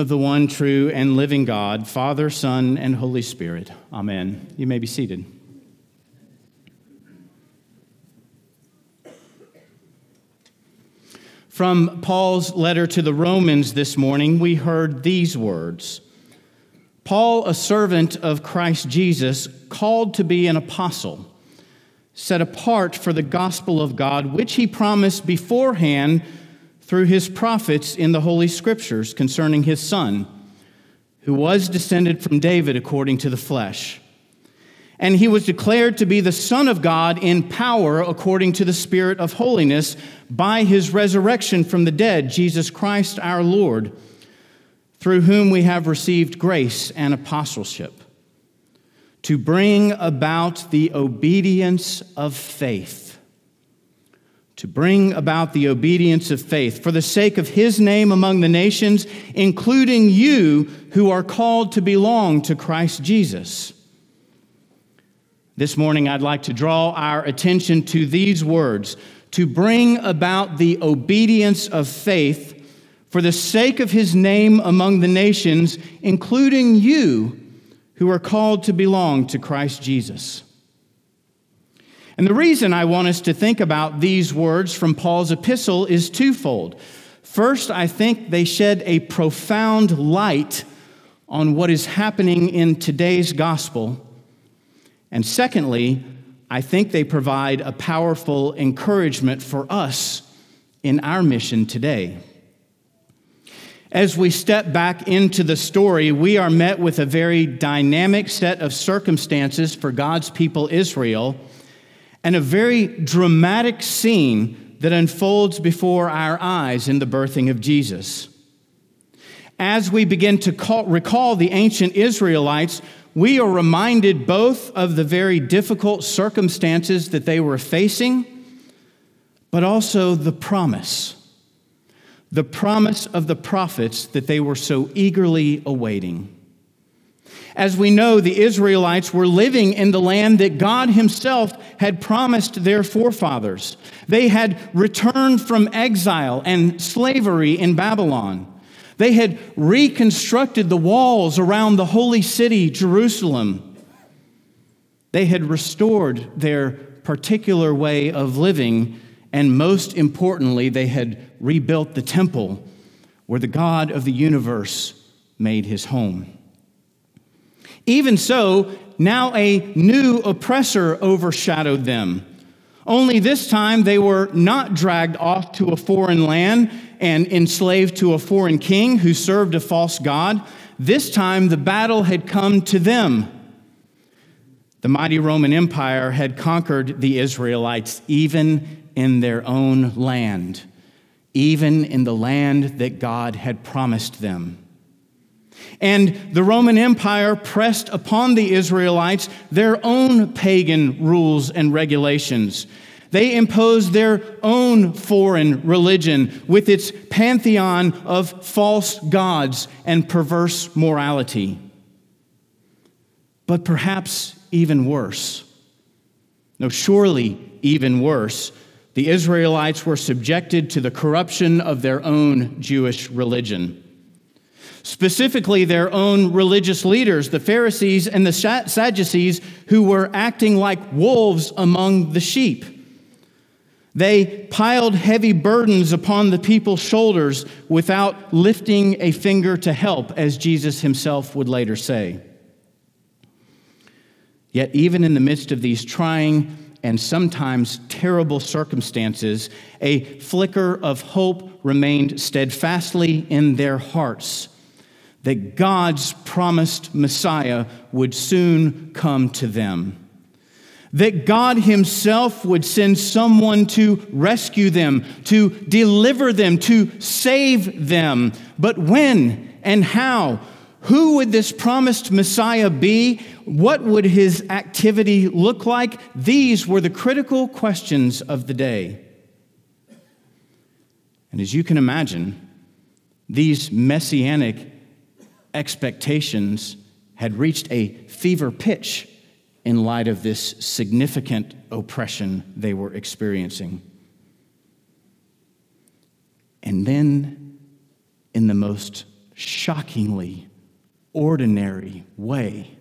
of the one true and living God, Father, Son, and Holy Spirit. Amen. You may be seated. From Paul's letter to the Romans this morning, we heard these words Paul, a servant of Christ Jesus, called to be an apostle, set apart for the gospel of God, which he promised beforehand through his prophets in the Holy Scriptures concerning his Son, who was descended from David according to the flesh. And he was declared to be the Son of God in power according to the Spirit of holiness by his resurrection from the dead, Jesus Christ our Lord, through whom we have received grace and apostleship, to bring about the obedience of faith to bring about the obedience of faith for the sake of his name among the nations, including you who are called to belong to Christ Jesus. This morning, I'd like to draw our attention to these words to bring about the obedience of faith for the sake of his name among the nations, including you who are called to belong to Christ Jesus. And the reason I want us to think about these words from Paul's epistle is twofold. First, I think they shed a profound light on what is happening in today's gospel. And secondly, I think they provide a powerful encouragement for us in our mission today. As we step back into the story, we are met with a very dynamic set of circumstances for God's people, Israel and a very dramatic scene that unfolds before our eyes in the birthing of Jesus. As we begin to call, recall the ancient Israelites, we are reminded both of the very difficult circumstances that they were facing, but also the promise. The promise of the prophets that they were so eagerly awaiting. As we know, the Israelites were living in the land that God Himself had promised their forefathers. They had returned from exile and slavery in Babylon. They had reconstructed the walls around the holy city, Jerusalem. They had restored their particular way of living, and most importantly, they had rebuilt the temple where the God of the universe made his home. Even so, now a new oppressor overshadowed them. Only this time they were not dragged off to a foreign land and enslaved to a foreign king who served a false god. This time the battle had come to them. The mighty Roman Empire had conquered the Israelites even in their own land, even in the land that God had promised them. And the Roman Empire pressed upon the Israelites their own pagan rules and regulations. They imposed their own foreign religion with its pantheon of false gods and perverse morality. But perhaps even worse, no, surely even worse, the Israelites were subjected to the corruption of their own Jewish religion specifically their own religious leaders, the Pharisees and the Sadducees, who were acting like wolves among the sheep. They piled heavy burdens upon the people's shoulders without lifting a finger to help, as Jesus himself would later say. Yet, even in the midst of these trying and sometimes terrible circumstances, a flicker of hope remained steadfastly in their hearts that God's promised Messiah would soon come to them. That God Himself would send someone to rescue them, to deliver them, to save them. But when and how? Who would this promised Messiah be? What would his activity look like? These were the critical questions of the day. And as you can imagine, these messianic expectations had reached a fever pitch in light of this significant oppression they were experiencing. And then, in the most shockingly ordinary way,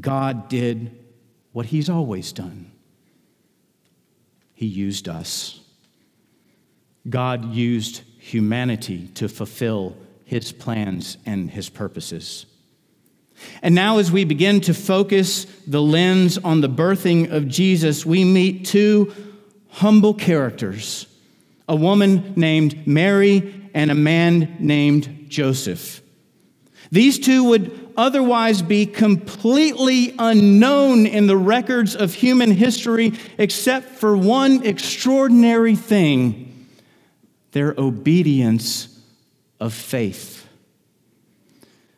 God did what He's always done He used us. God used humanity to fulfill His plans and His purposes. And now, as we begin to focus the lens on the birthing of Jesus, we meet two humble characters a woman named Mary and a man named Joseph. These two would otherwise be completely unknown in the records of human history, except for one extraordinary thing their obedience of faith.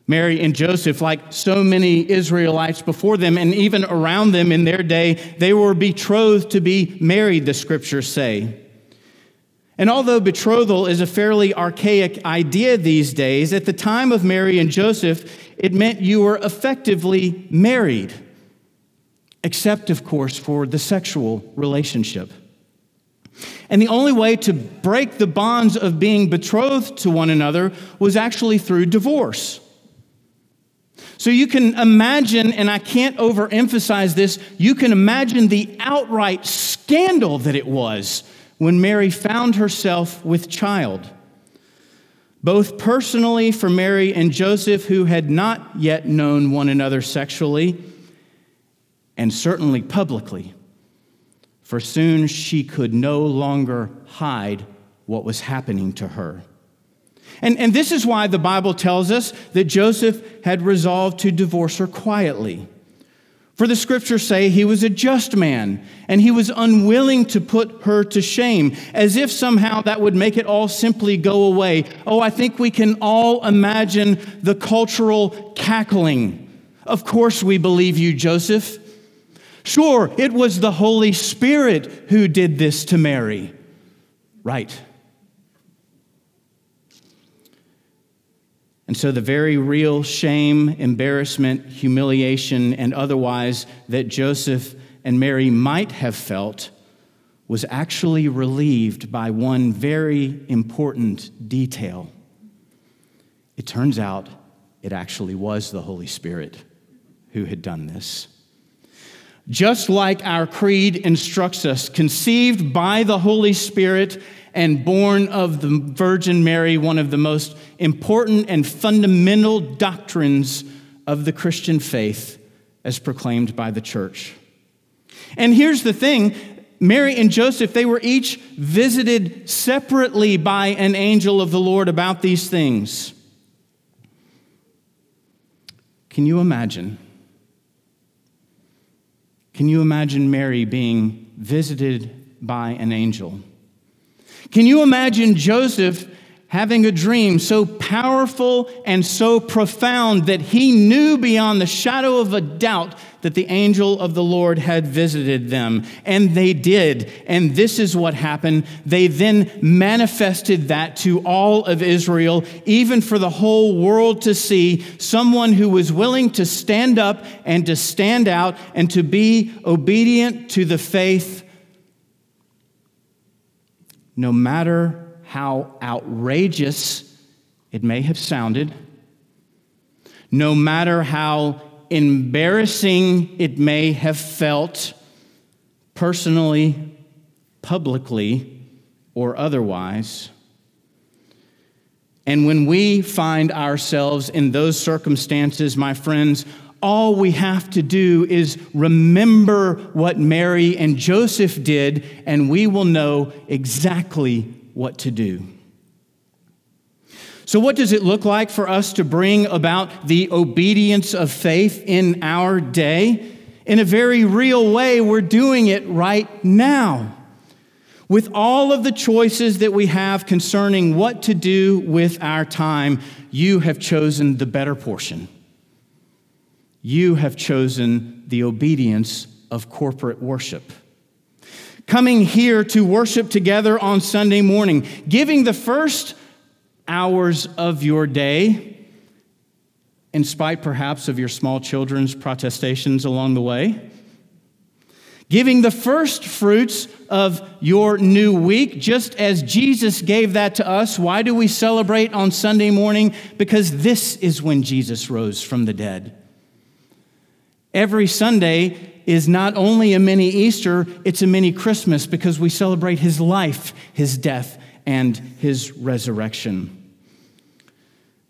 Mary and Joseph, like so many Israelites before them and even around them in their day, they were betrothed to be married, the scriptures say. And although betrothal is a fairly archaic idea these days, at the time of Mary and Joseph, it meant you were effectively married, except, of course, for the sexual relationship. And the only way to break the bonds of being betrothed to one another was actually through divorce. So you can imagine, and I can't overemphasize this, you can imagine the outright scandal that it was when Mary found herself with child. Both personally for Mary and Joseph, who had not yet known one another sexually, and certainly publicly, for soon she could no longer hide what was happening to her. And, and this is why the Bible tells us that Joseph had resolved to divorce her quietly. For the scriptures say he was a just man and he was unwilling to put her to shame, as if somehow that would make it all simply go away. Oh, I think we can all imagine the cultural cackling. Of course, we believe you, Joseph. Sure, it was the Holy Spirit who did this to Mary. Right. And so, the very real shame, embarrassment, humiliation, and otherwise that Joseph and Mary might have felt was actually relieved by one very important detail. It turns out it actually was the Holy Spirit who had done this. Just like our creed instructs us, conceived by the Holy Spirit and born of the Virgin Mary, one of the most important and fundamental doctrines of the Christian faith as proclaimed by the church. And here's the thing Mary and Joseph, they were each visited separately by an angel of the Lord about these things. Can you imagine? Can you imagine Mary being visited by an angel? Can you imagine Joseph having a dream so powerful and so profound that he knew beyond the shadow of a doubt that the angel of the Lord had visited them. And they did. And this is what happened. They then manifested that to all of Israel, even for the whole world to see someone who was willing to stand up and to stand out and to be obedient to the faith no matter how outrageous it may have sounded, no matter how embarrassing it may have felt personally, publicly, or otherwise. And when we find ourselves in those circumstances, my friends, all we have to do is remember what Mary and Joseph did, and we will know exactly what to do. So, what does it look like for us to bring about the obedience of faith in our day? In a very real way, we're doing it right now. With all of the choices that we have concerning what to do with our time, you have chosen the better portion you have chosen the obedience of corporate worship. Coming here to worship together on Sunday morning, giving the first hours of your day, in spite perhaps of your small children's protestations along the way, giving the first fruits of your new week, just as Jesus gave that to us. Why do we celebrate on Sunday morning? Because this is when Jesus rose from the dead. Every Sunday is not only a mini Easter, it's a mini Christmas because we celebrate his life, his death, and his resurrection.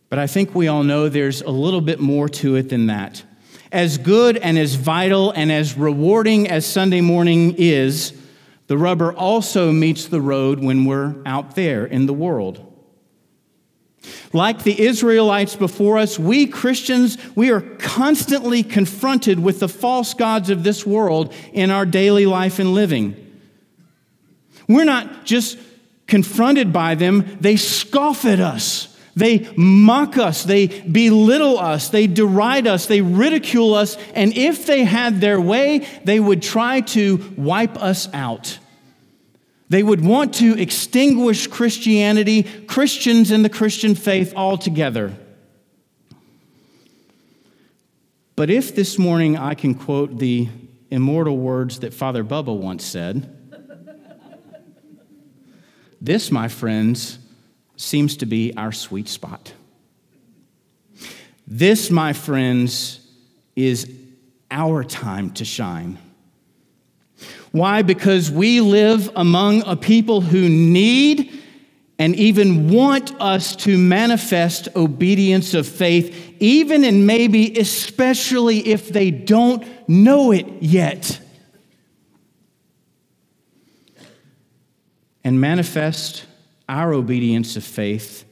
But I think we all know there's a little bit more to it than that. As good and as vital and as rewarding as Sunday morning is, the rubber also meets the road when we're out there in the world. Like the Israelites before us, we Christians, we are constantly confronted with the false gods of this world in our daily life and living. We're not just confronted by them, they scoff at us. They mock us, they belittle us, they deride us, they ridicule us, and if they had their way, they would try to wipe us out. They would want to extinguish Christianity, Christians and the Christian faith altogether. But if this morning I can quote the immortal words that Father Bubba once said, this, my friends, seems to be our sweet spot. This, my friends, is our time to shine. Why? Because we live among a people who need and even want us to manifest obedience of faith, even and maybe especially if they don't know it yet. And manifest our obedience of faith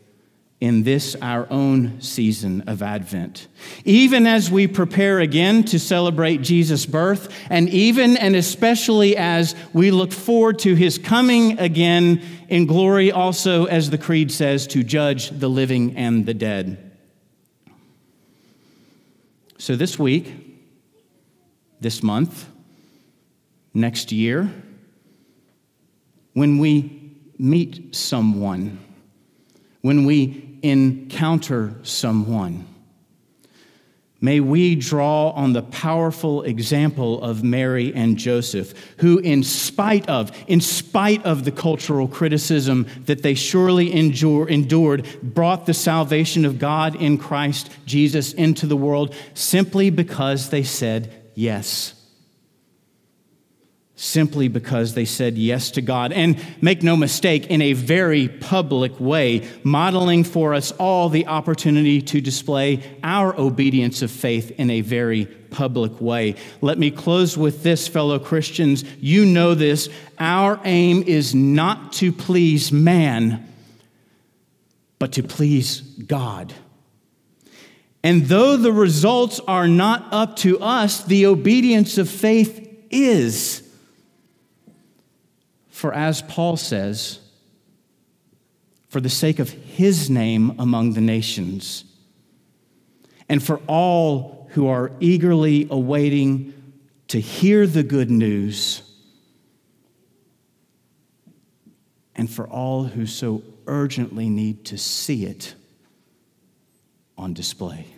in this, our own season of Advent. Even as we prepare again to celebrate Jesus' birth, and even and especially as we look forward to his coming again in glory, also, as the Creed says, to judge the living and the dead. So, this week, this month, next year, when we meet someone, when we encounter someone. May we draw on the powerful example of Mary and Joseph, who, in spite of, in spite of the cultural criticism that they surely endure, endured, brought the salvation of God in Christ Jesus into the world simply because they said yes simply because they said yes to God. And make no mistake, in a very public way, modeling for us all the opportunity to display our obedience of faith in a very public way. Let me close with this, fellow Christians. You know this. Our aim is not to please man, but to please God. And though the results are not up to us, the obedience of faith is. For as Paul says, for the sake of his name among the nations, and for all who are eagerly awaiting to hear the good news, and for all who so urgently need to see it on display.